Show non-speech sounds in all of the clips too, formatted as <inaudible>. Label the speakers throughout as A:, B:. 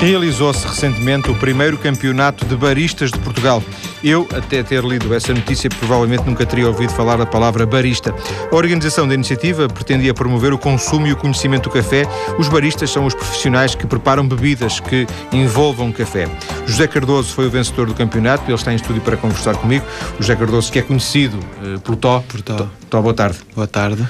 A: Realizou-se recentemente o primeiro campeonato de baristas de Portugal. Eu, até ter lido essa notícia, provavelmente nunca teria ouvido falar da palavra barista. A organização da iniciativa pretendia promover o consumo e o conhecimento do café. Os baristas são os profissionais que preparam bebidas que envolvam café. José Cardoso foi o vencedor do campeonato, ele está em estúdio para conversar comigo. O José Cardoso, que é conhecido uh, pelo Tó.
B: Por Tó.
A: Tó, boa tarde.
B: Boa tarde.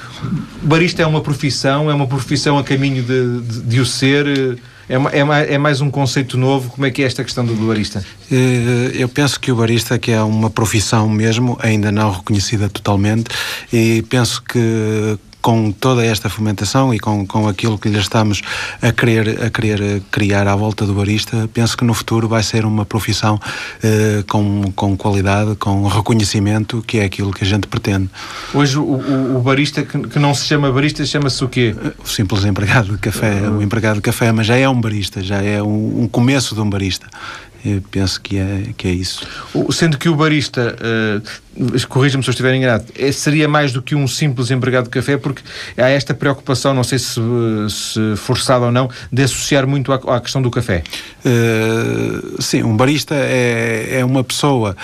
A: Barista é uma profissão, é uma profissão a caminho de, de, de o ser. Uh, é, é, é, mais um conceito novo. Como é que é esta questão do barista?
B: Eh, eu penso que o barista que é uma profissão mesmo, ainda não reconhecida totalmente, e penso que com toda esta fomentação e com, com aquilo que lhe estamos a querer, a querer criar à volta do barista, penso que no futuro vai ser uma profissão eh, com, com qualidade, com reconhecimento, que é aquilo que a gente pretende.
A: Hoje o, o, o barista que, que, não se chama barista chama-se o quê?
B: O simples empregado de café, uh... o empregado de café, mas já é um barista, já é um, um começo de um barista. Eu penso que é, que é isso.
A: Sendo que o barista uh, corrija-me se eu estiver enganado, é, seria mais do que um simples empregado de café, porque há esta preocupação, não sei se, se forçada ou não, de associar muito à, à questão do café.
B: Uh, sim, um barista é, é uma pessoa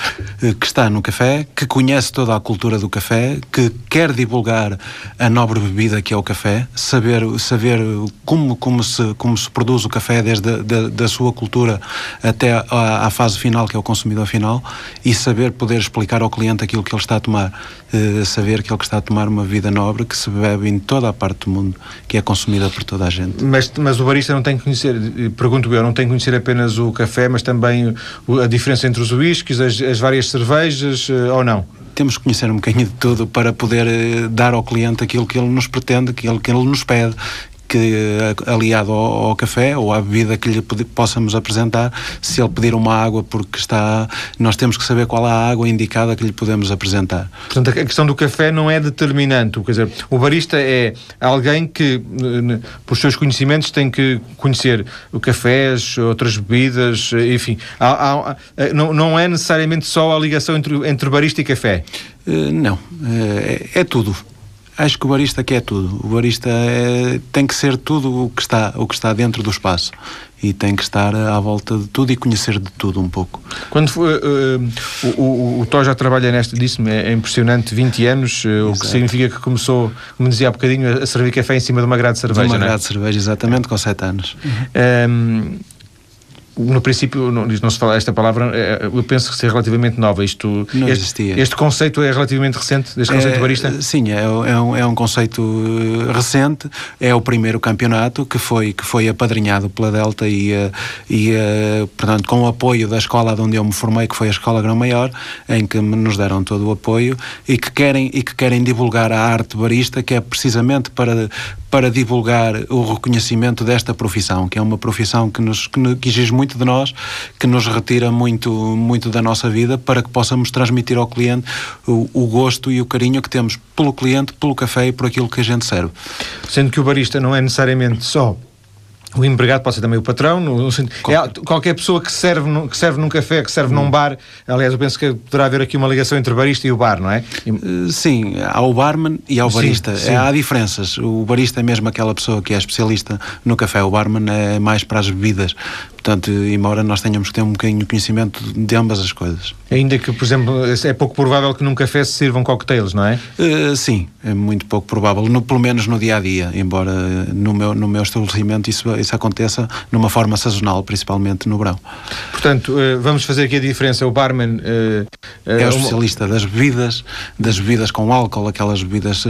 B: eh, que está no café, que conhece toda a cultura do café, que quer divulgar a nobre bebida que é o café, saber, saber como, como, se, como se produz o café desde a, da, da sua cultura até à, à fase final, que é o consumidor final, e saber poder explicar ao cliente aquilo que ele está a tomar, uh, saber que ele está a tomar uma vida nobre que se bebe em toda a parte do mundo, que é consumida por toda a gente.
A: Mas, mas o barista não tem que conhecer, pergunto eu, não tem que conhecer apenas o café, mas também a diferença entre os uísques, as, as várias cervejas, uh, ou não?
B: temos que conhecer um bocadinho de tudo para poder uh, dar ao cliente aquilo que ele nos pretende, ele, que ele nos pede que eh, aliado ao, ao, café ou à bebida que lhe possamos apresentar, se ele pedir uma água porque está, nós temos que saber qual é a água indicada que lhe podemos apresentar.
A: Portanto, a questão do café não é determinante, quer dizer, o barista é alguém que, por seus conhecimentos, tem que conhecer o cafés, outras bebidas, enfim, há, há, não, não é necessariamente só a ligação entre, entre barista e café.
B: Uh, não, é, é tudo. Acho que o barista quer tudo. O barista é, tem que ser tudo o que, está, o que está dentro do espaço e tem que estar à volta de tudo e conhecer de tudo um pouco.
A: Quando foi, uh, o, o, o Tó já trabalha nesta, disse-me, é impressionante, 20 anos, uh, o que significa que começou, como dizia há bocadinho, a servir café em cima de uma grade de cerveja. De
B: uma
A: é?
B: grade de cerveja, exatamente, com 7 anos.
A: Uhum no princípio, não, não se fala esta palavra, é, eu penso que ser relativamente nova. Isto,
B: não
A: este,
B: existia.
A: Este conceito é relativamente recente, este conceito
B: é,
A: barista?
B: Sim, é, é, um, é um conceito eh, recente. É o primeiro campeonato que foi, que foi apadrinhado pela Delta e, eh, e eh, portanto, com o apoio da escola de onde eu me formei, que foi a Escola Grão Maior, em que nos deram todo o apoio e que querem, e que querem divulgar a arte barista, que é precisamente para, para divulgar o reconhecimento desta profissão, que é uma profissão que, nos, que, que exige muito de nós, que nos retira muito, muito da nossa vida, para que possamos transmitir ao cliente o, o gosto e o carinho que temos pelo cliente, pelo café e por aquilo que a gente serve.
A: Sendo que o barista não é necessariamente só o empregado pode ser também o patrão. No. É, qualquer pessoa que serve, no, que serve num café, que serve hum. num bar. Aliás, eu penso que poderá haver aqui uma ligação entre o barista e o bar, não é?
B: Uh, sim, há o barman e há o barista. Sim, sim. Há diferenças. O barista é mesmo aquela pessoa que é especialista no café. O barman é mais para as bebidas. Portanto, embora nós tenhamos que ter um bocadinho de conhecimento de ambas as coisas.
A: Ainda que, por exemplo, é pouco provável que num café se sirvam cocktails, não é?
B: Uh, sim, é muito pouco provável, no, pelo menos no dia a dia, embora no meu, no meu estabelecimento isso, isso aconteça numa forma sazonal, principalmente no verão.
A: Portanto, uh, vamos fazer aqui a diferença. O barman uh,
B: é o especialista das bebidas, das bebidas com álcool, aquelas bebidas,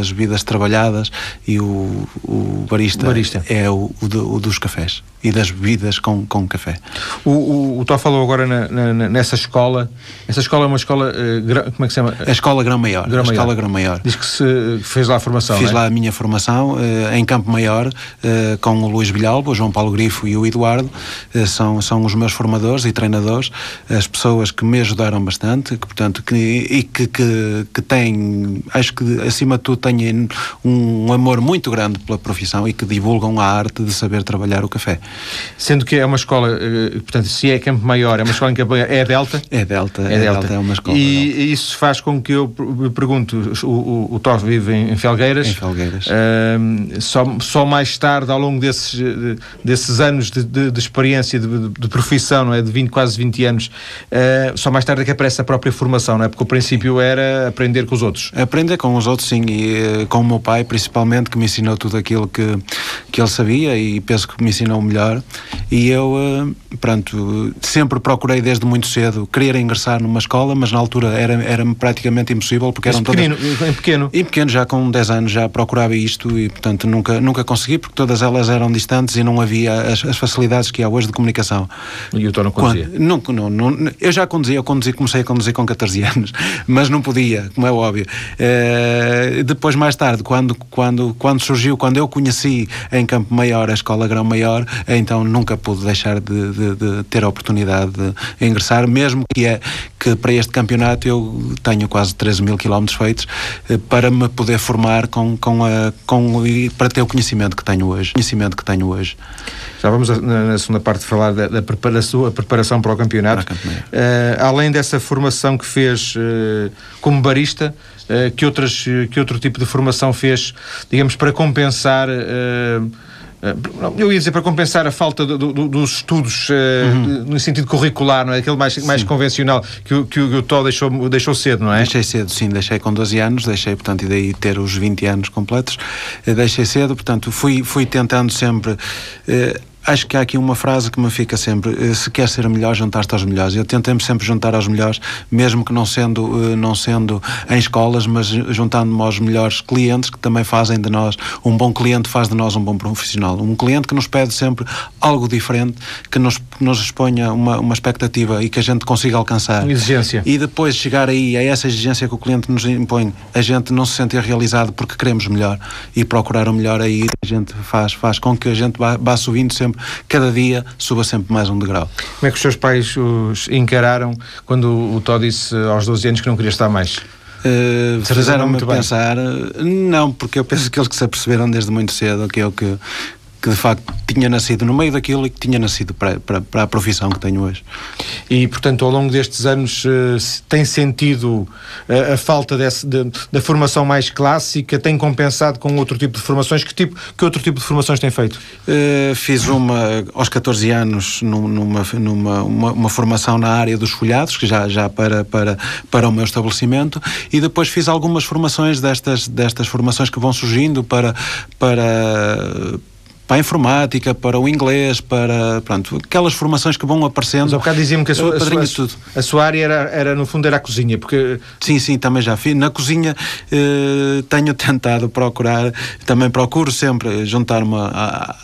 B: as bebidas trabalhadas, e o, o barista, barista, é o, o, o dos cafés e das bebidas com com, café.
A: O, o, o Tó falou agora na, na, nessa escola. Essa escola é uma escola. Uh, como é que se chama?
B: A Escola Grão Maior. Grão Maior. Escola Grão Maior.
A: Diz que se, fez lá a formação.
B: Fiz
A: é?
B: lá a minha formação uh, em Campo Maior uh, com o Luís Bilhalba, o João Paulo Grifo e o Eduardo. são, são os meus formadores e treinadores, as pessoas que me ajudaram bastante, que, portanto, que, e que, que, que têm, acho que acima de tudo, têm um amor muito grande pela profissão e que divulgam a arte de saber trabalhar o café.
A: Sendo que é uma escola, portanto, se é Campo Maior, é uma escola em Campo Maior, é a Delta?
B: É Delta, é, é Delta. Delta, é uma escola.
A: E isso faz com que eu me pergunto, o, o, o Tó vive em, Felgueiras.
B: Em Felgueiras.
A: Uh, só, só mais tarde, ao longo desses, desses anos de, de, de experiência, de, de, profissão, não é? De 20, quase 20 anos, uh, só mais tarde é que aparece a própria formação, não é? Porque o princípio era aprender com os outros.
B: Aprender com os outros, sim, e com o meu pai, principalmente, que me ensinou tudo aquilo que, que ele sabia e penso que me ensinou melhor. E eu, uh, pronto, sempre procurei desde muito cedo querer ingressar numa escola, mas na altura era, era praticamente impossível porque
A: mas
B: eram
A: pequenino, todas... em pequeno?
B: Em pequeno, já com 10 anos já procurava isto e, portanto, nunca, nunca consegui porque todas elas eram distantes e não havia as, as facilidades que há hoje de comunicação.
A: E o Tó não conduzia?
B: Quando, não, não, não, eu já conduzia, eu conduzi, comecei a conduzir com 14 anos, <laughs> mas não podia, como é óbvio. Uh, depois, mais tarde, quando, quando, quando surgiu, quando eu conheci em Campo Maior a Escola Grão Maior, então nunca pude deixar de, de, de ter a oportunidade de ingressar, mesmo que, é, que para este campeonato eu tenho quase 13 mil quilómetros feitos uh, para me poder formar com, com, a, com, para ter o conhecimento que tenho hoje. Conhecimento que tenho hoje.
A: Já vamos na, na segunda parte falar da, da preparação, a preparação para o campeonato. Para uh, além dessa formação que fez uh, como barista, uh, que, outras, que outro tipo de formação fez, digamos, para compensar eu ia dizer para compensar a falta do, do, dos estudos uhum. no sentido curricular, não é? Aquele mais, mais convencional que, o, que o Tó deixou, deixou cedo, não é?
B: Deixei cedo, sim, deixei com 12 anos, deixei, portanto, e daí ter os 20 anos completos, deixei cedo, portanto, fui, fui tentando sempre acho que há aqui uma frase que me fica sempre: eh, se quer ser melhor, juntar-te aos melhores. Eu tentei-me sempre juntar aos melhores, mesmo que não sendo, eh, não sendo em escolas, mas juntando-me aos melhores clientes que também fazem de nós. Um bom cliente faz de nós um bom profissional. Um cliente que nos pede sempre algo diferente, que nos, nos exponha uma, uma expectativa e que a gente consiga alcançar.
A: Uma exigência.
B: E depois chegar aí a essa exigência que o cliente nos impõe, a gente não se sentir realizado porque queremos melhor e procurar o melhor aí, a gente faz, faz com que a gente vá, vá subindo sempre sempre, cada dia suba sempre mais um degrau.
A: Como é que os seus pais os encararam quando o Tó disse aos 12 anos que não queria estar mais?
B: Uh, Fizeram-me pensar, não, porque eu penso que eles que se aperceberam desde muito cedo que eu que, que de facto tinha nascido no meio daquilo e que tinha nascido para, para, para a profissão que tenho hoje.
A: E, portanto, ao longo destes anos uh, tem sentido uh, a falta desse, de, da formação mais clássica, tem compensado com outro tipo de formações? Que, tipo, que outro tipo de formações tem feito?
B: Uh, fiz uma, aos 14 anos, numa, numa uma, uma, formação na área dos folhados, que já, já para, para, para o meu estabelecimento, e depois fiz algumas formações destas, destas formações que vão surgindo para, para para a informática, para o inglês, para pronto, aquelas formações que vão aparecendo. Mas
A: ao bocado dizia-me que a sua, a sua, a sua, área era, era, no fundo, era a cozinha, porque...
B: Sim, sim, também já fiz. Na cozinha eh, tenho <laughs> tentado procurar, também procuro sempre juntar-me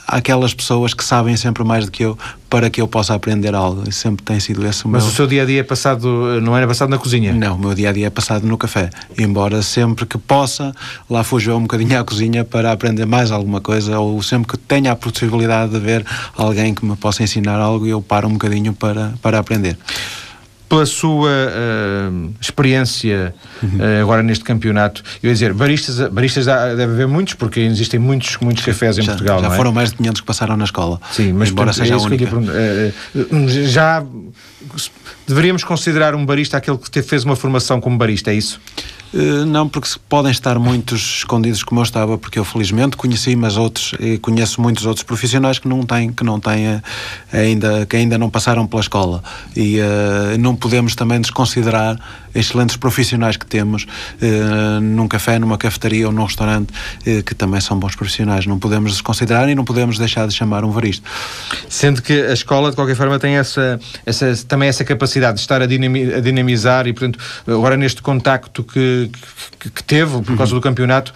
B: àquelas pessoas que sabem sempre mais do que eu, para que eu possa aprender algo. Sempre tem sido esse o
A: Mas
B: meu...
A: o seu dia-a-dia é passado, não era passado na cozinha?
B: Não, o meu dia-a-dia -dia é passado no café. Embora sempre que possa, lá fuja um bocadinho à cozinha para aprender mais alguma coisa, ou sempre que tenha a possibilidade de ver alguém que me possa ensinar algo, eu paro um bocadinho para, para aprender
A: pela sua uh, experiência uh, agora neste campeonato, eu ia dizer, baristas, baristas deve haver muitos, porque existem muitos, muitos cafés em
B: já,
A: Portugal.
B: Já
A: é?
B: foram mais de 500 que passaram na escola.
A: Sim, mas embora portanto, seja é a única. Uh, já deveríamos considerar um barista aquele que fez uma formação como barista, é isso?
B: Uh, não, porque podem estar muitos escondidos como eu estava, porque eu felizmente conheci, mas outros, conheço muitos outros profissionais que não têm, que não têm eh, ainda, que ainda não passaram pela escola. E uh, não podemos também desconsiderar excelentes profissionais que temos uh, num café, numa cafetaria ou num restaurante, que também são bons profissionais. Não podemos desconsiderar e não podemos deixar de chamar um varista.
A: Sendo que a escola, de qualquer forma, tem essa, essa também essa capacidade de estar a, dinamizar e, portanto, agora neste contacto que que, que teve por causa do campeonato,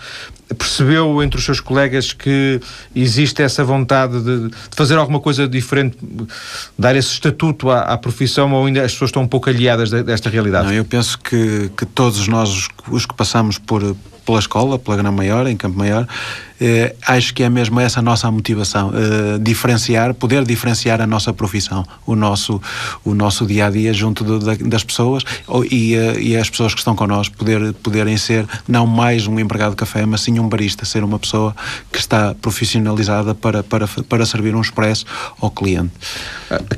A: percebeu entre os seus colegas que existe essa vontade de, de, fazer alguma coisa diferente, dar esse estatuto à, à, profissão ou ainda as pessoas estão um pouco aliadas desta realidade?
B: Não, eu penso que, que todos nós, os, os que passamos por, pela escola, pela Grã Maior, em Campo Maior, eh, acho que é mesmo essa a nossa motivação, eh, diferenciar, poder diferenciar a nossa profissão, o nosso, o nosso dia a dia junto de, de, das pessoas e, eh, e as pessoas que estão connosco poder, poderem ser não mais um empregado de café, mas sim um barista, ser uma pessoa que está profissionalizada para, para, para servir um expresso ao cliente.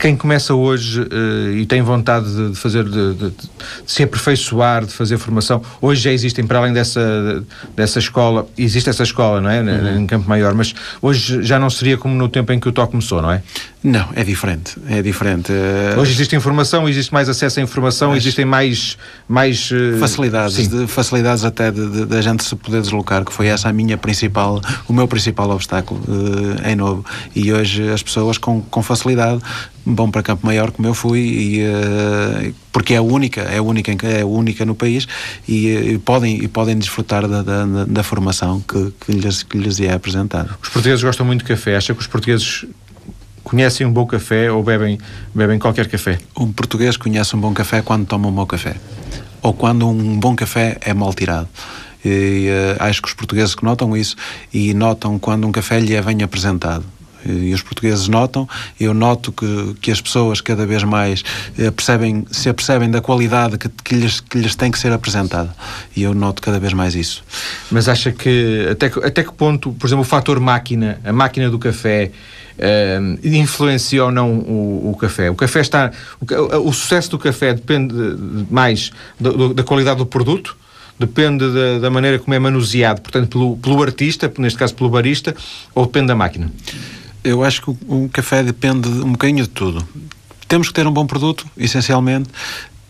A: Quem começa hoje e tem vontade de fazer, de, de, de, se aperfeiçoar, de fazer formação, hoje já existem, para além dessa, dessa escola, existe essa escola, não é? uhum. em Campo Maior, mas hoje já não seria como no tempo em que o toque começou, não é?
B: Não, é diferente, é diferente.
A: Eh, hoje existe informação, existe mais acesso à informação, mas... existem mais... mais
B: uh... facilidades, de, facilidades até da de, de, gente se poder deslocar, que foi essa a minha principal, o meu principal obstáculo uh, em novo. E hoje as pessoas com, com facilidade vão para Campo Maior como eu fui e, uh, porque é a única é a única é a única no país e, e podem e podem desfrutar da, da, da formação que, que, lhes, que lhes é apresentada.
A: Os portugueses gostam muito de café. Acha que os portugueses conhecem um bom café ou bebem bebem qualquer café?
B: Um português conhece um bom café quando toma um mau café. Ou quando um bom café é mal tirado. E, uh, acho que os portugueses que notam isso e notam quando um café lhe é bem apresentado e os portugueses notam, eu noto que, que as pessoas cada vez mais eh, percebem, se apercebem da qualidade que, que, lhes, que lhes tem que ser apresentada e eu noto cada vez mais isso.
A: Mas acha que até, até que ponto, por exemplo, o fator máquina, a máquina do café, Uh, influencia ou não o, o, café. O café está. O, o, sucesso do café depende mais do, da qualidade do produto, depende da, da, maneira como é manuseado, portanto, pelo, pelo artista, neste caso pelo barista, ou depende da máquina?
B: Eu acho que o, café depende um bocadinho de tudo. Temos que ter um bom produto, essencialmente.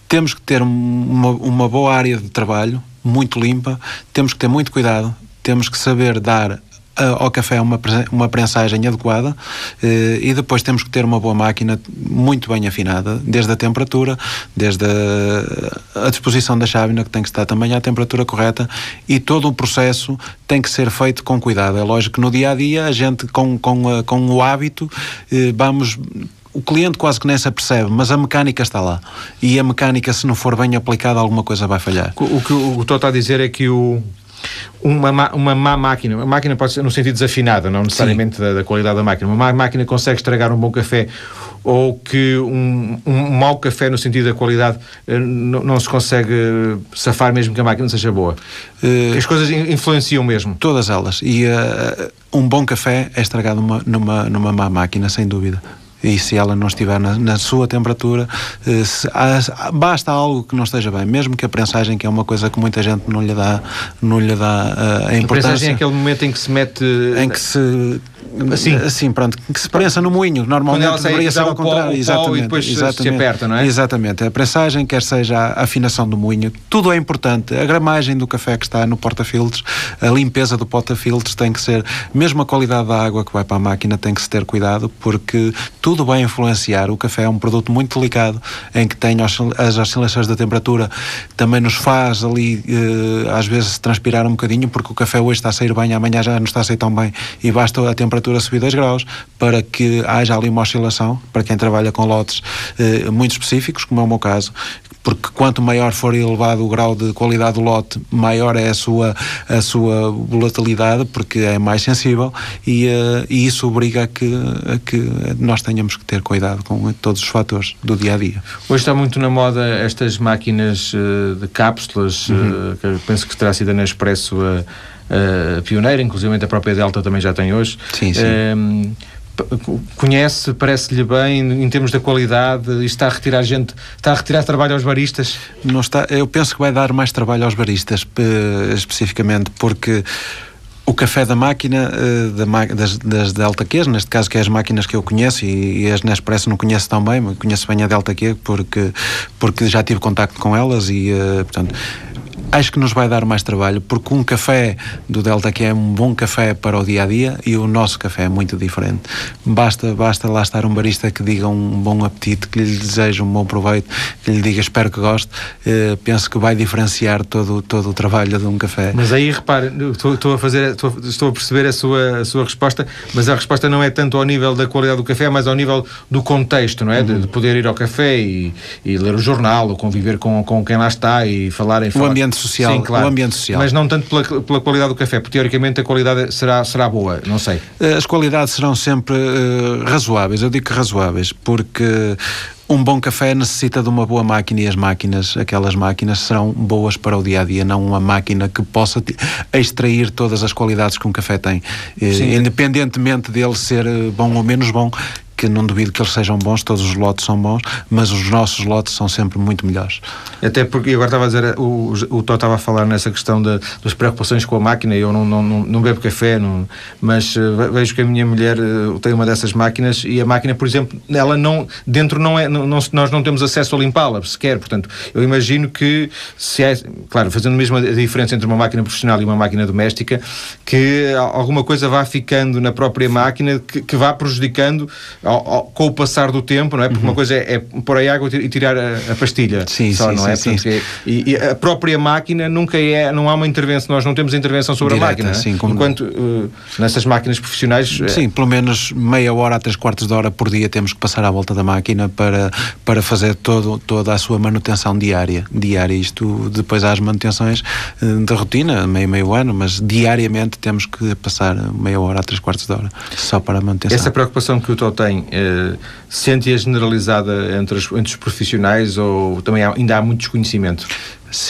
B: Temos que ter uma, uma boa área de trabalho, muito limpa. Temos que ter muito cuidado. Temos que saber dar ao café uma, uma prensagem adequada eh, e depois temos que ter uma boa máquina muito bem afinada, desde a temperatura, desde a, a disposição da chávena, que tem que estar também à temperatura correta, e todo o processo tem que ser feito com cuidado. É lógico que no dia a dia a gente, com, com, com o hábito, eh, vamos o cliente quase que nem se apercebe, mas a mecânica está lá. E a mecânica, se não for bem aplicada, alguma coisa vai falhar.
A: O que o Tó está a dizer é que o, uma, uma má máquina, uma máquina pode ser no sentido desafinada, não necessariamente da, da, qualidade da máquina, uma má máquina consegue estragar um bom café ou que um, um mau café no sentido da qualidade eh, não, não, se consegue safar mesmo que a máquina seja boa. Uh, As coisas influenciam mesmo.
B: Todas elas. E uh, um bom café é estragado numa, numa, numa má máquina, sem dúvida e se ela não estiver na, na sua temperatura, eh, se, há, basta algo que não esteja bem, mesmo que a prensagem, que é uma coisa que muita gente não lhe dá, não lhe dá uh, a importância. A prensagem
A: é aquele momento em que se mete.
B: Em que se Assim, assim pronto, que se prensa no moinho, normalmente deveria ser ao contrário.
A: Pó, exatamente, e depois exatamente, se aperta, não é?
B: Exatamente, a prensagem, quer seja a afinação do moinho, tudo é importante. A gramagem do café que está no porta-filtros, a limpeza do porta-filtros tem que ser, mesmo a qualidade da água que vai para a máquina tem que se ter cuidado, porque tudo vai influenciar. O café é um produto muito delicado, em que tem as oscilações da temperatura, também nos faz ali, eh, às vezes, transpirar um bocadinho, porque o café hoje está a sair bem, amanhã já não está a sair tão bem, e basta a temperatura temperatura subir 2 graus para que haja ali uma oscilação, para quem trabalha com lotes eh, muito específicos, como é o meu caso, porque quanto maior for elevado o grau de qualidade do lote, maior é a sua, a sua volatilidade, porque é mais sensível e, uh, e isso obriga a que, a que nós tenhamos que ter cuidado com todos os fatores do dia a dia.
A: Hoje está muito na moda estas máquinas uh, de cápsulas, uhum. uh, que penso que terá sido a Nespresso a uh, pioneira, inclusive a própria Delta também já tem hoje.
B: Sim, sim. Uh,
A: conhece, parece-lhe bem em termos da qualidade, e está a retirar gente, está a retirar trabalho aos baristas?
B: Não está, eu penso que vai dar mais trabalho aos baristas, especificamente, porque o café da máquina, eh, das, das Delta Qs, neste caso que é as máquinas que eu conheço e, e as Nespresso não conheço tão bem, mas conheço bem a Delta Q porque, porque já tive contacto com elas e, eh, portanto, acho que nos vai dar mais trabalho, porque um café do Delta que é um bom café para o dia a dia e o nosso café é muito diferente. Basta, basta lá estar um barista que diga um bom apetite, que lhe deseje um bom proveito, que lhe diga espero que goste. Uh, penso que vai diferenciar todo, todo o trabalho de um café.
A: Mas aí repare, estou, estou a fazer, estou, estou, a perceber a sua, a sua resposta, mas a resposta não é tanto ao nível da qualidade do café, mas ao nível do contexto, não é? Uhum. De, de, poder ir ao café e, e, ler o jornal, ou conviver com, com quem lá está e falar em
B: O ambiente ambiente social.
A: Sim, claro.
B: O ambiente social.
A: Mas não tanto pela, pela qualidade do café, porque teoricamente a qualidade será, será boa, não sei.
B: As qualidades serão sempre uh, razoáveis, eu digo que razoáveis, porque um bom café necessita de uma boa máquina e as máquinas, aquelas máquinas serão boas para o dia a dia, não uma máquina que possa extrair todas as qualidades que um café tem. Eh, Sim. Independentemente dele ser eh, bom ou menos bom, que não duvido que eles sejam bons, todos os lotes são bons, mas os nossos lotes são sempre muito melhores.
A: Até porque, agora estava a dizer, o, o Tó estava a falar nessa questão de, das preocupações com a máquina, eu não, não, não, não bebo café, não, mas uh, vejo que a minha mulher uh, tem uma dessas máquinas e a máquina, por exemplo, ela não, dentro não é, não, nós não temos acesso a limpá-la sequer, portanto, eu imagino que se é, claro, fazendo mesmo a diferença entre uma máquina profissional e uma máquina doméstica, que alguma coisa vá ficando na própria máquina que, que vá prejudicando ao, ao, com o passar do tempo, não é? Porque uhum. uma coisa é, é pôr a água e tirar a, a pastilha.
B: Sim, só, sim,
A: não é?
B: Sim,
A: Portanto, sim. E, e, a própria máquina nunca é, não há uma intervenção, nós não temos intervenção sobre Direta, a máquina. Sim, como... Enquanto uh, nessas máquinas profissionais.
B: Eh, sim, pelo menos meia hora a três quartos de hora por dia temos que passar à volta da máquina para, para fazer todo, toda a sua manutenção diária. Diária, isto depois há as manutenções eh, de rotina, meio, meio ano, mas diariamente temos que passar meia hora a três quartos de hora só para a manutenção.
A: Essa preocupação que o Tó tem eh, sente-a generalizada entre, entre os profissionais ou também há, ainda há muito desconhecimento?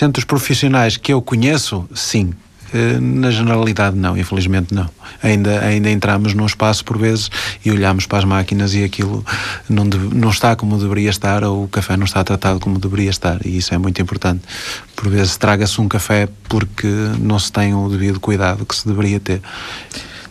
B: Entre os profissionais que eu conheço, sim. Eh, na generalidade, não, infelizmente não. Ainda, ainda entramos num espaço por vezes e olhamos para as máquinas e aquilo não, de, não está como deveria estar ou o café não está tratado como deveria estar e isso é muito importante. Por vezes traga-se um café porque não se tem o devido cuidado que se deveria ter.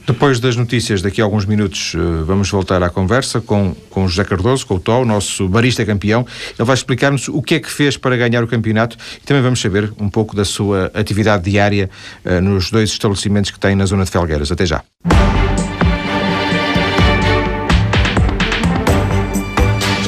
A: Depois das notícias, daqui a alguns minutos, eh, vamos voltar à conversa com, com José Cardoso, com o Tó, nosso barista campeão. Ele vai explicar-nos o que é que fez para ganhar o campeonato e também vamos saber um pouco da sua atividade diária uh, nos dois estabelecimentos que tem na zona de Felgueiras. Até já.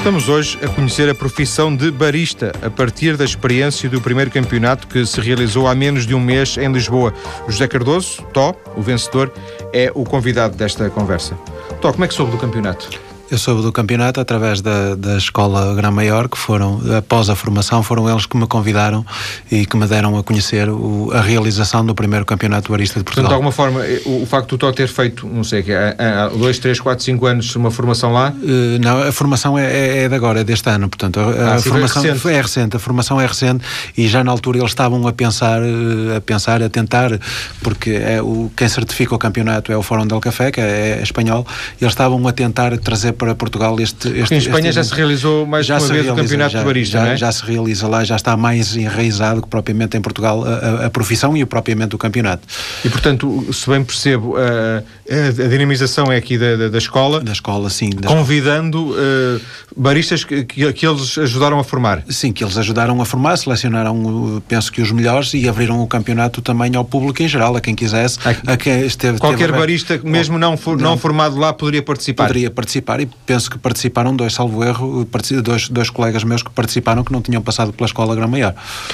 A: Estamos hoje a conhecer a profissão de barista a partir da experiência do primeiro campeonato que se realizou há menos de um mês em Lisboa. José Cardoso, Tó, o vencedor, é o convidado desta conversa. Tó, como é que soube do campeonato?
B: Eu soube do campeonato através da, da Escola Gran Maior, que foram, após a formação, foram eles que me convidaram e que me deram a conhecer o, a realização do primeiro campeonato barista de Portugal.
A: Portanto, de alguma forma, eh, o, o facto de tu ter feito, não sei, há, há dois, três, quatro, cinco anos uma formação lá?
B: Uh, não, a formação é, é, é, de agora, é deste ano, portanto, a, ah, a formação é recente. é recente, a formação é recente e já na altura eles estavam a pensar, eh, a pensar, a tentar, porque é o, quem certifica o campeonato é o Fórum del Café, que é, é espanhol, e eles estavam a tentar trazer para Portugal este. este
A: em Espanha
B: este,
A: já se realizou mais já uma vez realiza, o campeonato
B: já,
A: de barista,
B: já,
A: é?
B: Já se realiza lá, já está mais enraizado que propriamente em Portugal a, a profissão e o propriamente o campeonato.
A: E portanto, se bem percebo, a, a dinamização é aqui da, da, da, escola.
B: Da escola, sim. Da
A: convidando uh, baristas que, que, que, eles ajudaram a formar.
B: Sim, que eles ajudaram a formar, selecionaram, penso que os melhores e abriram o campeonato também ao público em geral, a quem quisesse. A, a quem esteve,
A: Qualquer barista, mesmo não, for, não, não formado lá, poderia participar.
B: Poderia participar e penso penso que participaram dois, salvo erro, dois, dois colegas meus que participaram que não tinham passado pela escola Grã Maior.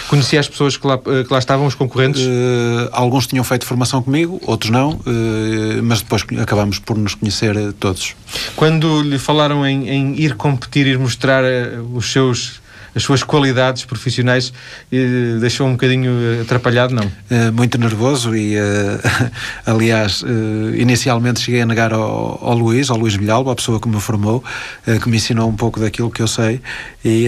A: Conhecia as pessoas que lá, que lá estavam, os concorrentes? Uh,
B: alguns tinham feito formação comigo, outros não, uh, mas depois acabamos por nos conhecer todos.
A: Quando lhe falaram em, em ir competir, ir mostrar os seus as suas qualidades profissionais eh, deixou um bocadinho atrapalhado, não?
B: Uh, muito nervoso e, <laughs> aliás, inicialmente cheguei a negar ao, ao, Luís, ao Luís Villalba, a pessoa que me formou, que me ensinou um pouco daquilo que eu sei e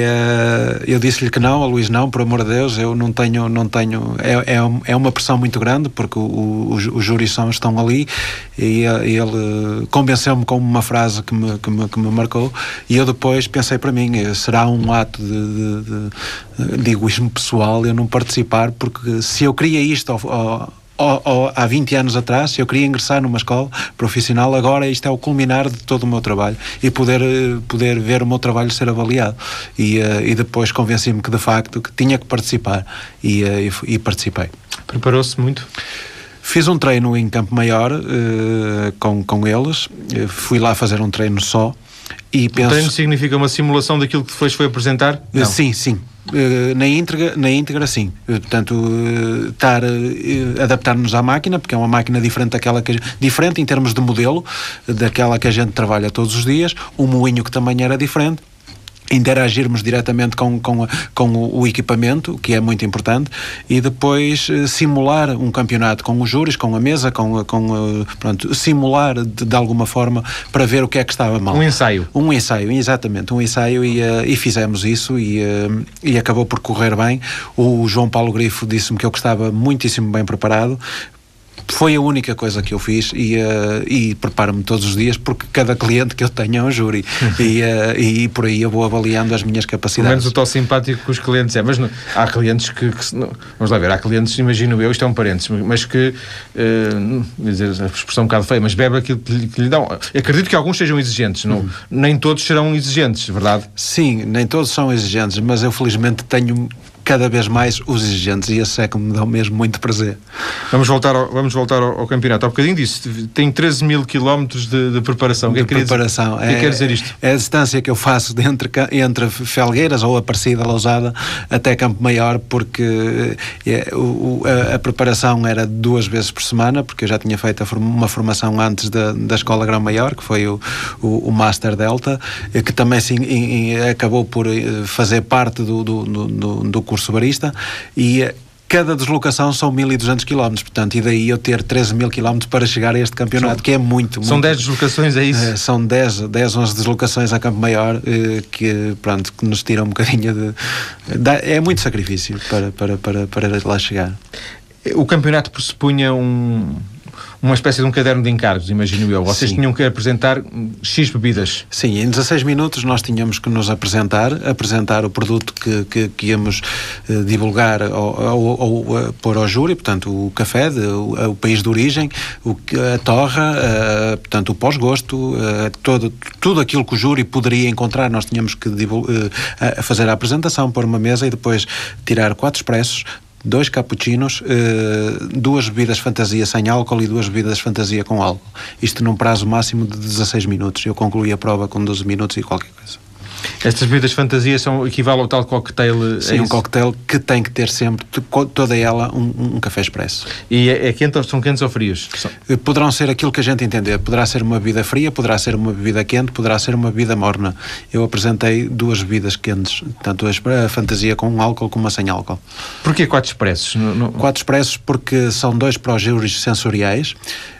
B: eu disse-lhe que não, ao Luís não, por amor de Deus, eu não tenho, não tenho, é, é, é uma pressão muito grande porque o, o, os júris estão ali e ele convenceu-me com uma frase que me, que me, que me marcou e eu depois pensei para mim, será um ato de de, de, de egoísmo pessoal eu não participar, porque se eu queria isto ao, ao, há 20 anos atrás, se eu queria ingressar numa escola profissional, agora isto é o culminar de todo o meu trabalho e poder, poder ver o meu trabalho ser avaliado. E, uh, e depois convenci-me que de facto que tinha que participar e, uh, e, e participei.
A: Preparou-se muito?
B: Fiz um treino em Campo Maior uh, com, com eles, fui lá fazer um treino só
A: e penso... O treino significa uma simulação daquilo que depois foi apresentar?
B: Não. Sim, sim. Uh, na íntegra, na íntegra sim. Uh, portanto, estar, adaptar-nos à máquina, porque é uma máquina diferente daquela que diferente em termos de modelo, daquela que a gente trabalha todos os dias, o moinho que também era diferente interagirmos diretamente com, com, com o equipamento, que é muito importante, e depois uh, simular um campeonato com os júris, com a mesa, com, com uh, pronto, simular de, de, alguma forma para ver o que é que estava mal.
A: Um ensaio.
B: Um ensaio, exatamente, um ensaio e, e fizemos isso e, e acabou por correr bem. O João Paulo Grifo disse-me que eu estava muitíssimo bem preparado, foi a única coisa que eu fiz e, uh, e preparo-me todos os dias porque cada cliente que eu tenho é um júri <laughs> e, uh, e por aí eu vou avaliando as minhas capacidades. Pelo
A: menos o tal simpático com os clientes é, mas não, há clientes que, que não, vamos lá ver, há clientes, imagino eu, isto é um parênteses, mas que, uh, dizer a expressão um bocado feia, mas bebe aquilo que lhe, que lhe dão. Acredito que alguns sejam exigentes, não, uhum. nem todos serão exigentes, verdade?
B: Sim, nem todos são exigentes, mas eu felizmente tenho cada vez mais os exigentes e esse é que me dá mesmo muito prazer.
A: Vamos voltar ao, vamos voltar ao, ao campeonato. Há bocadinho disse, tem 13 mil quilómetros de, de, preparação.
B: De
A: que
B: é preparação.
A: O que é, quer dizer isto?
B: É a distância que eu faço de entre, entre Felgueiras ou Aparecida, Lousada, até Campo Maior, porque é, o, a, a, preparação era duas vezes por semana, porque eu já tinha feito uma formação antes da, da Escola Grão Maior, que foi o, o, o Master Delta, que também sim, acabou por eh, fazer parte do, do, do, do curso curso barista e cada deslocação são 1200 km, portanto, e daí eu ter 13 mil km para chegar a este campeonato, são, que é muito,
A: São
B: muito,
A: 10 deslocações, é isso?
B: É, são 10, 10, 11 deslocações a Campo Maior, eh, que, pronto, que nos tiram um bocadinho de... é muito sacrifício para, para, para, para lá chegar.
A: O campeonato pressupunha um, uma espécie de um caderno de encargos, imagino eu. Vocês Sim. tinham que apresentar X bebidas.
B: Sim, em 16 minutos nós tínhamos que nos apresentar, apresentar o produto que, que, que íamos uh, divulgar ou, ou, ou pôr ao júri, portanto, o café, de, o, o, país de origem, o, a torra, uh, portanto, o pós-gosto, todo, tudo aquilo que o júri poderia encontrar, nós tínhamos que fazer a apresentação, pôr uma mesa e depois tirar quatro expressos, dois cappuccinos, uh, duas bebidas fantasia sem álcool e duas bebidas fantasia com álcool. Isto num prazo máximo de 16 minutos. Eu concluí a prova com 12 minutos e qualquer coisa.
A: Estas bebidas fantasia são equivalem ao tal cocktail?
B: É Sim, é um cocktail que tem que ter sempre, toda ela, um, um café expresso.
A: E é, é quente, são quentes ou frios?
B: Eh, poderão ser aquilo que a gente entender. Poderá ser uma bebida fria, poderá ser uma bebida quente, poderá ser uma bebida morna. Eu apresentei duas bebidas quentes, tanto a fantasia com álcool como a sem álcool.
A: Porquê quatro expressos? No, no...
B: Quatro expressos porque são dois para os júris sensoriais,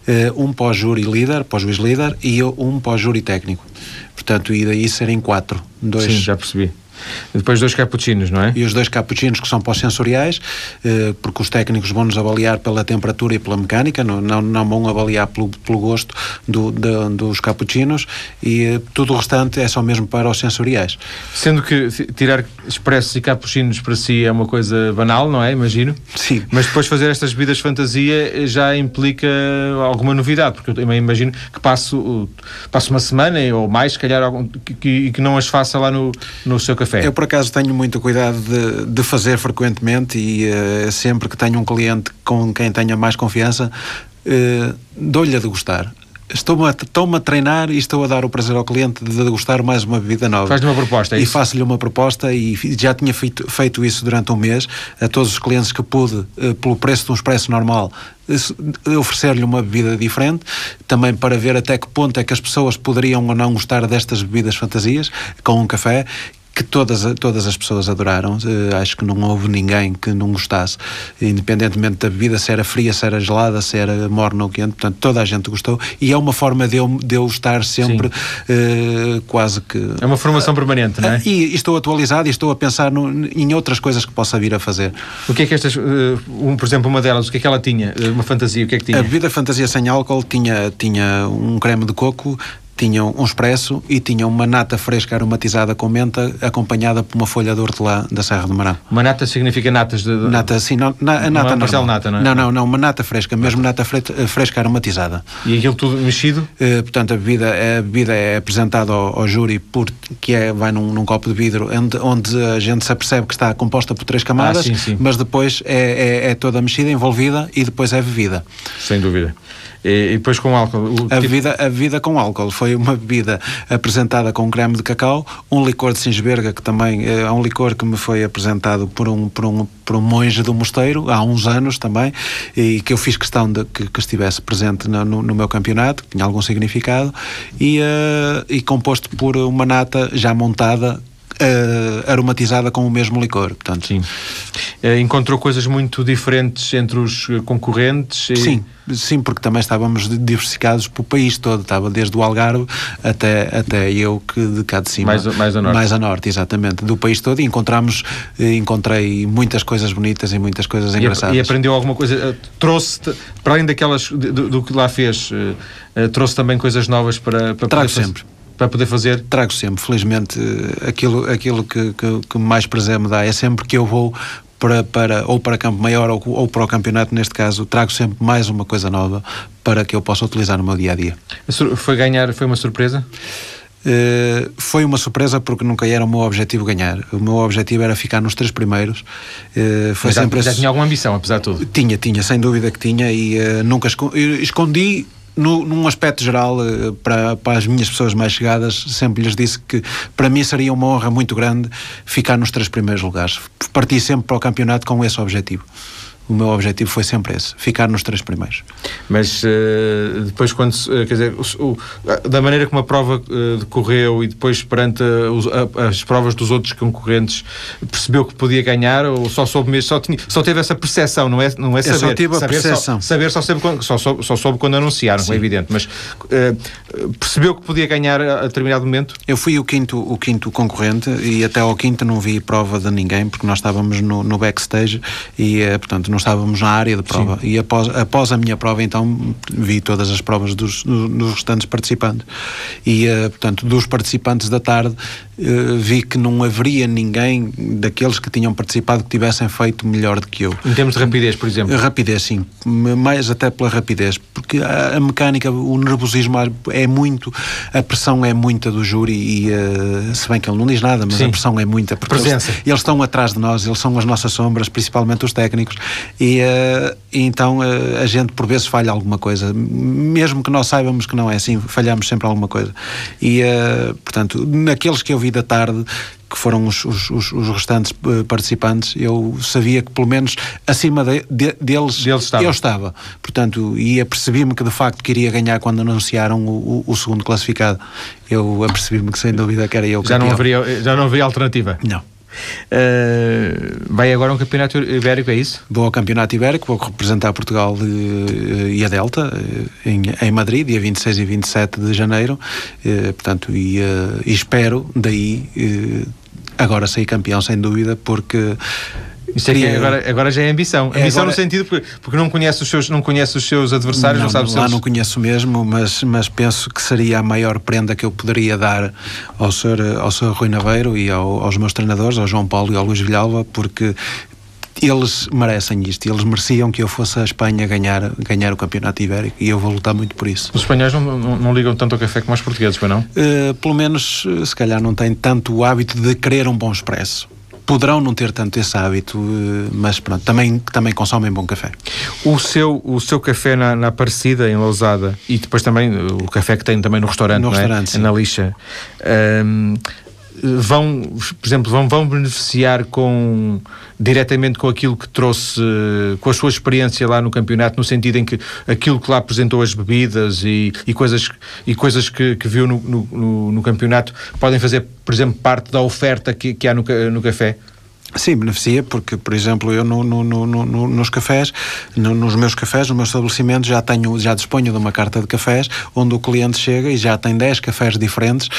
B: eh, um para o júri líder, para o juiz líder, e um para o júri técnico. Portanto, e daí serem quatro. Dois,
A: Sim, já percebi. Depois dois cappuccinos, não é?
B: E os dois cappuccinos que são pós-sensoriais, eh, porque os técnicos vão nos avaliar pela temperatura e pela mecânica, não, não, não vão avaliar pelo, pelo gosto do, de, dos cappuccinos e eh, tudo o restante é só mesmo para os sensoriais.
A: Sendo que tirar expressos e cappuccinos para si é uma coisa banal, não é? Imagino.
B: Sim.
A: Mas depois fazer estas bebidas fantasia já implica alguma novidade, porque eu também imagino que passo, passo uma semana ou mais, se calhar, e que, que, não as faça lá no, no seu café
B: café? Eu, por acaso, tenho muito cuidado de, de fazer frequentemente e uh, sempre que tenho um cliente com quem tenha mais confiança, uh, dou-lhe a degustar. Estou-me a, estou a treinar e estou a dar o prazer ao cliente de degustar mais uma bebida nova.
A: Faz-lhe uma proposta, é
B: E faço-lhe uma proposta e já tinha feito, feito isso durante um mês a todos os clientes que pude, uh, pelo preço de um expresso normal, oferecer-lhe uma bebida diferente, também para ver até que ponto é que as pessoas poderiam ou não gostar destas bebidas fantasias com um café que todas, todas as pessoas adoraram. Uh, acho que não houve ninguém que não gostasse, independentemente da bebida, se era fria, se era gelada, se era morna ou quente. Portanto, toda a gente gostou e é uma forma de eu, de eu estar sempre uh, quase que.
A: É uma formação permanente, não é?
B: E, e, estou atualizado e estou a pensar no, em outras coisas que possa vir a fazer.
A: O que é que estas, um, por exemplo, uma delas, o que é que ela tinha? Uma fantasia, o que é que tinha?
B: A bebida fantasia sem álcool tinha, tinha um creme de coco, tinham um expresso e tinham uma nata fresca aromatizada com menta acompanhada por uma folha de hortelã da Serra do Marão.
A: Uma nata significa natas de...
B: Nata, sim, não, na, nata
A: não é nata, não é?
B: Não, não, não, uma nata fresca, mesmo nata fresca aromatizada.
A: E aquilo tudo mexido?
B: Uh, portanto, a bebida, a bebida é apresentada ao, ao júri por, que é, vai num, num copo de vidro onde, onde, a gente se apercebe que está composta por três camadas, ah, sim, sim. mas depois é, é, é toda mexida, envolvida e depois é bebida.
A: Sem dúvida. E, e depois com álcool?
B: A, tipo... bebida, a bebida com álcool foi uma bebida apresentada com creme de cacau, um licor de Sinsberga, que também é um licor que me foi apresentado por um, por um, por um monge do mosteiro, há uns anos também, e que eu fiz questão de que, que estivesse presente no, no, no, meu campeonato, que tinha algum significado, e, uh, e composto por uma nata já montada uh, aromatizada com o mesmo licor. Portanto.
A: Sim. Uh, encontrou coisas muito diferentes entre os concorrentes?
B: E... Sim, sim, porque também estávamos diversificados pelo país todo. Estava desde o Algarve até, até eu que de cá de cima.
A: Mais, mais a norte.
B: Mais a norte, exatamente. Do país todo. E encontramos, eh, encontrei muitas coisas bonitas e muitas coisas
A: e,
B: engraçadas.
A: E aprendeu alguma coisa? Trouxe, para além daquelas, do, do que lá fez, trouxe também coisas novas para, para
B: Trago sempre
A: para poder fazer?
B: Trago sempre, felizmente, aquilo, aquilo que, que, que mais prazer me dá é sempre que eu vou para, para, ou para Campo Maior ou, ou para o campeonato, neste caso, trago sempre mais uma coisa nova para que eu possa utilizar no meu dia a dia.
A: Foi ganhar, foi uma surpresa?
B: Uh, foi uma surpresa porque nunca era o meu objetivo ganhar. O meu objetivo era ficar nos três primeiros.
A: Uh, foi já, sempre já esse... tinha alguma ambição, apesar de tudo?
B: Tinha, tinha, sem dúvida que tinha e uh, nunca escondi no, num aspecto geral, eh, para, para as minhas pessoas mais chegadas, sempre lhes disse que para mim seria uma honra muito grande ficar nos três primeiros lugares. Parti sempre para o campeonato com esse objetivo o meu objetivo foi sempre esse, ficar nos três primeiros.
A: Mas uh, depois, quando uh, quer dizer, o, o, da maneira como a prova uh, decorreu e depois perante a, as provas dos outros concorrentes, percebeu que podia ganhar ou só soube mesmo, só, tinha, só teve essa percepção, não é, não é saber?
B: Eu só tive a
A: saber
B: percepção.
A: Só, saber só, soube quando, só, só, só soube quando anunciaram, Sim. é evidente, mas percebeu que podia ganhar a, a, determinado momento?
B: Eu fui o quinto, o quinto concorrente e até ao quinto não vi prova de ninguém porque nós estávamos no, no backstage e, portanto, não estávamos na área de prova. Sim. E após, após a minha prova, então, vi todas as provas dos, dos restantes participantes. E, uh, portanto, dos participantes da tarde, uh, vi que não haveria ninguém daqueles que tinham participado que tivessem feito melhor do que eu.
A: Em termos de rapidez, por exemplo?
B: Rapidez, sim. Mais até pela rapidez. Porque a, a mecânica, o nervosismo é muito, a pressão é muita do júri e, uh, se bem que ele não diz nada, mas sim. a pressão é muita. Porque
A: Presença.
B: Eles, eles estão atrás de nós, eles são as nossas sombras, principalmente os técnicos, e, uh, então uh, a gente por vezes falha alguma coisa, mesmo que nós saibamos que não é assim, falhamos sempre alguma coisa. E, portanto, naqueles que eu vi da tarde, que foram os, os, os, restantes participantes, eu sabia que pelo menos acima de, de, deles, deles estava. eu estava. Portanto, e apercebi-me que de facto queria ganhar quando anunciaram o, o, o segundo classificado. Eu apercebi-me que sem dúvida que era eu.
A: Já não, haveria, já não haveria alternativa?
B: Não.
A: Uh, vai agora um campeonato ibérico, é isso?
B: Vou ao campeonato ibérico, vou representar Portugal uh, e a Delta uh, em, em, Madrid, dia 26 e 27 de janeiro. portanto, e, e, espero daí agora sair campeão, sem dúvida, porque
A: isso é que agora, agora já é ambição. É ambição agora... no sentido porque, porque não conhece os seus, não conhece os seus adversários, não, não sabe
B: Lá eles... não conheço mesmo, mas, mas penso que seria a maior prenda que eu poderia dar ao Sr. Ao Sr. Rui Naveiro e ao, aos meus treinadores, ao João Paulo e ao Luís Vilhalva, porque eles merecem isto, eles mereciam que eu fosse a Espanha ganhar, ganhar o campeonato ibérico e eu vou lutar muito por isso.
A: Os espanhóis não, não, não ligam tanto ao café como os portugueses, foi não?
B: Uh, pelo menos, se calhar, não têm tanto o hábito de querer um bom expresso poderão não ter tanto esse hábito, eh, mas pronto, também, também consomem bom café.
A: O seu, o seu café na, na Aparecida, em Lousada, e depois também o café que tem também no restaurante,
B: no
A: é?
B: restaurante
A: é? na lixa, um, vão, por exemplo, vão, vão beneficiar com diretamente com aquilo que trouxe, com a sua experiência lá no campeonato, no sentido em que aquilo que lá apresentou as bebidas e, e coisas, e coisas que, que viu no, no, no, campeonato podem fazer, por exemplo, parte da oferta que, que há no, no café?
B: Sim, beneficia, porque, por exemplo, eu no, no, no, nos cafés, nos meus cafés, no meu estabelecimento, já tenho, já disponho de uma carta de cafés, onde o cliente chega e já tem 10 cafés diferentes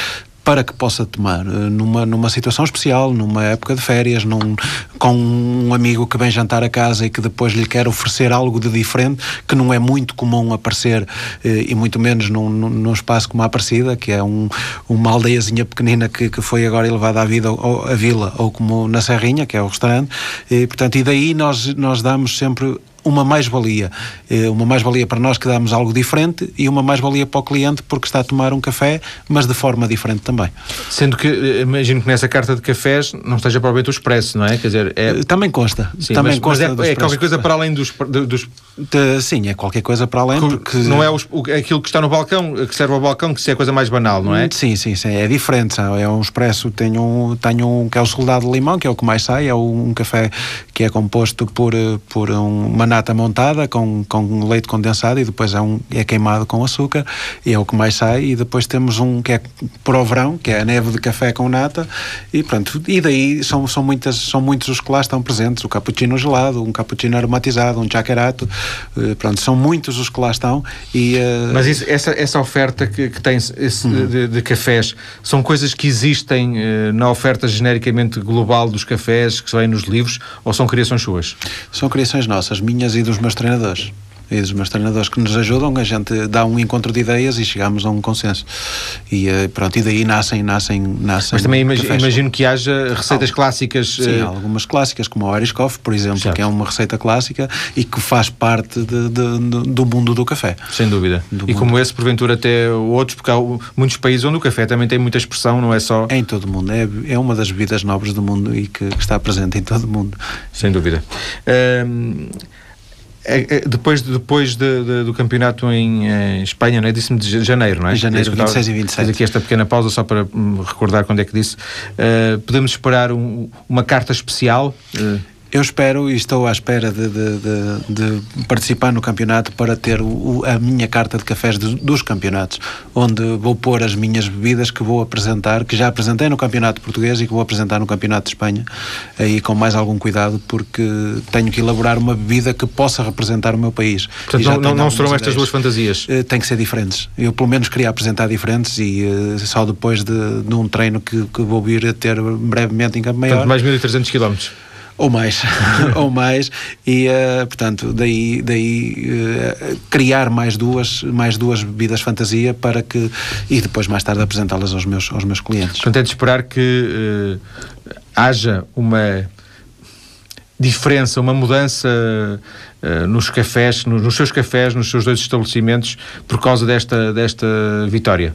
B: para que possa tomar eh, numa, numa situação especial, numa época de férias, num, com um amigo que vem jantar a casa e que depois lhe quer oferecer algo de diferente, que não é muito comum aparecer, eh, e muito menos num, num espaço como a Aparecida, que é um, uma aldeiazinha pequenina que, que foi agora elevada à vida, ou, à vila, ou como na Serrinha, que é o restaurante, e, portanto, e daí nós, nós damos sempre uma mais-valia. Eh, uma mais-valia para nós que damos algo diferente e uma mais-valia para o cliente porque está a tomar um café, mas de forma diferente também.
A: Sendo que, eh, imagino que nessa carta de cafés não esteja provavelmente o expresso, não é? Quer dizer, é...
B: Também consta.
A: Sim,
B: também
A: mas,
B: consta
A: mas é, é qualquer coisa para além dos, dos
B: De, sim, é qualquer coisa para além. Porque...
A: Não é os, aquilo que está no balcão, que serve ao balcão, que é a coisa mais banal, não é?
B: Sim, sim, sim. É diferente. É um expresso, tenho um, tenho um que é o soldado de limão, que é o que mais sai. É um café que é composto por, por uma nata montada com, com leite condensado e depois é, um, é queimado com açúcar e é o que mais sai. E depois temos um que é para o verão, que é a neve de café com nata. E pronto. E daí são, são, muitas, são muitos os que lá estão presentes. O cappuccino gelado, um cappuccino aromatizado, um chacerato pronto, são muitos os que lá estão. E,
A: uh... Mas isso, essa, essa oferta que, que tem esse, uhum. de, de, cafés são coisas que existem uh, na oferta genericamente global dos cafés que vêm nos livros ou são criações suas?
B: São criações nossas, minhas e dos meus treinadores e dos meus treinadores que nos ajudam, a gente dá um encontro de ideias e chegamos a um consenso. E eh, pronto, e daí nascem, nascem, nascem.
A: Mas também imag imagino que haja receitas clássicas.
B: Sim, uh... algumas clássicas, como o Coffee, por exemplo, certo. que é uma receita clássica e que faz parte de, de, do mundo do café.
A: Sem dúvida. Do e mundo. como esse, porventura, até outros, porque há muitos países onde o café também tem muita expressão, não é só.
B: Em todo o mundo. É, é uma das bebidas nobres do mundo e que, que está presente em todo o mundo.
A: Sem dúvida. Um... É, é, depois, depois de, de, do campeonato em, em Espanha, não é? Disse-me de janeiro, não é?
B: Janeiro, 26 e 27. Fiz
A: aqui esta pequena pausa só para recordar quando é que disse. Uh, podemos esperar um, uma carta especial? Uh,
B: eu espero e estou à espera de, de, de, de participar no campeonato para ter o, a minha carta de cafés dos campeonatos, onde vou pôr as minhas bebidas que vou apresentar, que já apresentei no campeonato português e que vou apresentar no campeonato de Espanha, aí com mais algum cuidado, porque tenho que elaborar uma bebida que possa representar o meu país.
A: Portanto, não, não, não serão estas duas fantasias?
B: Uh, tem que ser diferentes. Eu, pelo menos, queria apresentar diferentes e uh, só depois de, de, um treino que, que vou vir a ter brevemente em Campo Maior.
A: Portanto, mais 1300 quilómetros
B: ou mais, <laughs> ou mais, e uh, portanto daí, daí uh, criar mais duas, mais duas bebidas fantasia para que e depois mais tarde apresentá-las aos meus, aos meus clientes.
A: Portanto é de esperar que uh, haja uma diferença, uma mudança nos cafés, nos, nos seus cafés, nos seus dois estabelecimentos por causa desta, desta vitória?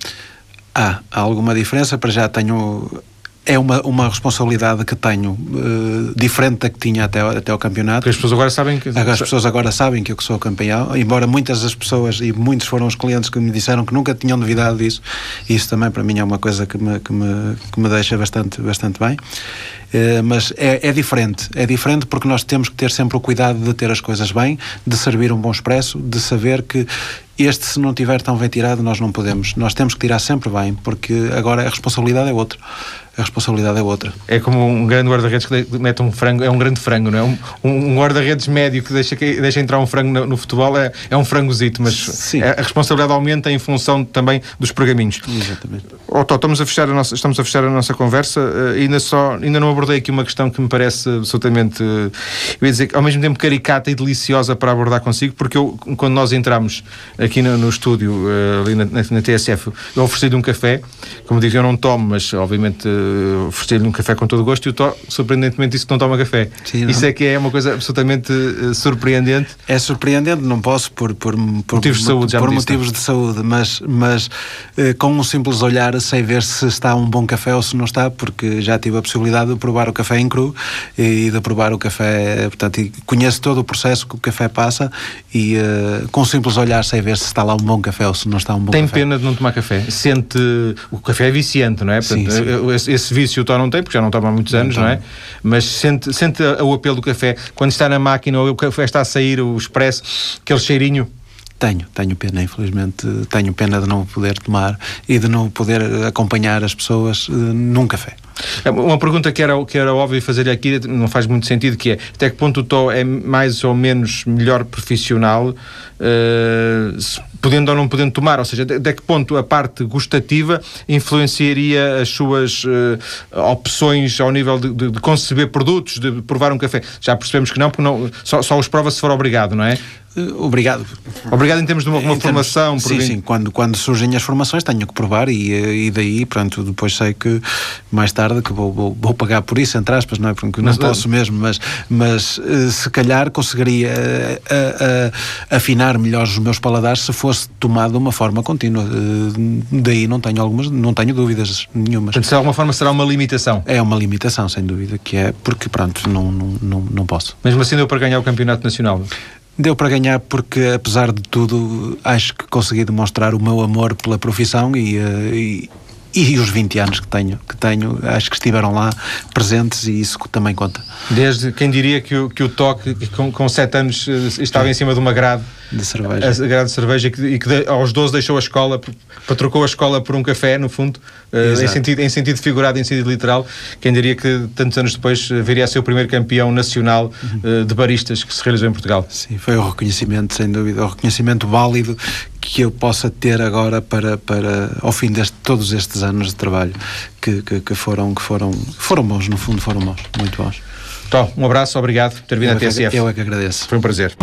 B: Há, há alguma diferença, para já tenho é uma, uma responsabilidade que tenho uh, diferente da que tinha até, até ao campeonato.
A: Porque as pessoas agora sabem que.
B: As pessoas agora sabem que eu sou campeão, embora muitas das pessoas e muitos foram os clientes que me disseram que nunca tinham novidade disso. Isso também para mim é uma coisa que me, que me, que me deixa bastante, bastante bem. Uh, mas é, é diferente. É diferente porque nós temos que ter sempre o cuidado de ter as coisas bem, de servir um bom expresso, de saber que este, se não tiver tão bem tirado, nós não podemos. Nós temos que tirar sempre bem, porque agora a responsabilidade é outra a responsabilidade é outra.
A: É como um grande guarda-redes que mete um frango, é um grande frango, não é? Um, um guarda-redes médio que deixa, que deixa entrar um frango no, no futebol é, é um frangozito, mas. É, a responsabilidade aumenta em função também dos pergaminhos.
B: Exatamente.
A: Oh, Tó, estamos a fechar a nossa, estamos a fechar a nossa conversa, uh, ainda, só, ainda não abordei aqui uma questão que me parece absolutamente, uh, eu ia dizer, ao mesmo tempo caricata e deliciosa para abordar consigo, porque eu, quando nós entramos aqui no, no estúdio, uh, ali na, na, na TSF, eu ofereci-lhe um café, como digo, eu não tomo, mas obviamente uh, oferecer-lhe um café com todo o gosto e o Tó, surpreendentemente, disse que não toma café. Sim, Isso é que é uma coisa absolutamente uh, surpreendente.
B: É surpreendente, não posso por, por, por
A: motivos de saúde,
B: por motivos de saúde, mas, mas uh, com um simples olhar sei ver se está um bom café ou se não está, porque já tive a possibilidade de provar o café em cru e de provar o café, portanto, conheço todo o processo que o café passa e uh, com um simples olhar sei ver se está lá um bom café ou se não está um bom
A: tem
B: café.
A: Tem pena de não tomar café? Sente. O café é viciante, não é? Portanto, sim, sim. Esse, vício o Tó não tem, porque já não toma há muitos anos, não, não é? Mas sente, sente o apelo do café. Quando está na máquina ou o café está a sair, o expresso, aquele cheirinho.
B: Tenho, tenho pena, infelizmente, tenho pena de não poder tomar e de não poder acompanhar as pessoas uh, num café.
A: É, uma pergunta que era, que era óbvio fazer aqui, não faz muito sentido, que é até que ponto o Tó é mais ou menos melhor profissional, uh, podendo ou não podendo tomar, ou seja, até que ponto a parte gustativa influenciaria as suas uh, opções ao nível de, de, de, conceber produtos, de provar um café. Já percebemos que não, porque não, só, só os prova se for obrigado, não é?
B: Obrigado.
A: Obrigado em termos de uma, uma formação.
B: Sim, sim. Quando, quando surgem as formações tenho que provar e, e daí, pronto, depois sei que mais tarde que vou, vou, vou pagar por isso, entre aspas, não é? Porque não posso mesmo, mas, mas eh, se calhar conseguiria a, eh, a, a, afinar melhor os meus paladares se fosse tomado de uma forma contínua. Eh, daí não tenho algumas, não tenho dúvidas nenhumas.
A: Portanto, de alguma forma será uma limitação?
B: É uma limitação, sem dúvida, que é porque, pronto, não, não, não, posso.
A: Mesmo assim deu para ganhar o Campeonato Nacional?
B: Deu para ganhar porque, apesar de tudo, acho que consegui demonstrar o meu amor pela profissão e, uh, e, e os 20 anos que tenho, que tenho, acho que estiveram lá presentes e isso também conta.
A: Desde quem diria que o, que o toque, com, com 7 anos, eh, estava em cima de uma grade
B: de cerveja, a
A: grade de cerveja e que, e que aos 12 deixou a escola, trocou a escola por um café, no fundo, em, sentido, em sentido figurado, em sentido literal. Quem diria que tantos anos depois eh, viria a ser o primeiro campeão nacional uh, de baristas que se realizou em Portugal?
B: Sim, foi o reconhecimento, sem dúvida, o reconhecimento válido que eu possa ter agora para, para ao fim de todos estes anos de trabalho que, que, que, foram, que foram, foram bons, no fundo foram bons, muito bons.
A: Então, um abraço, obrigado por ter vindo à TSF.
B: Eu é que agradeço.
A: Foi um prazer.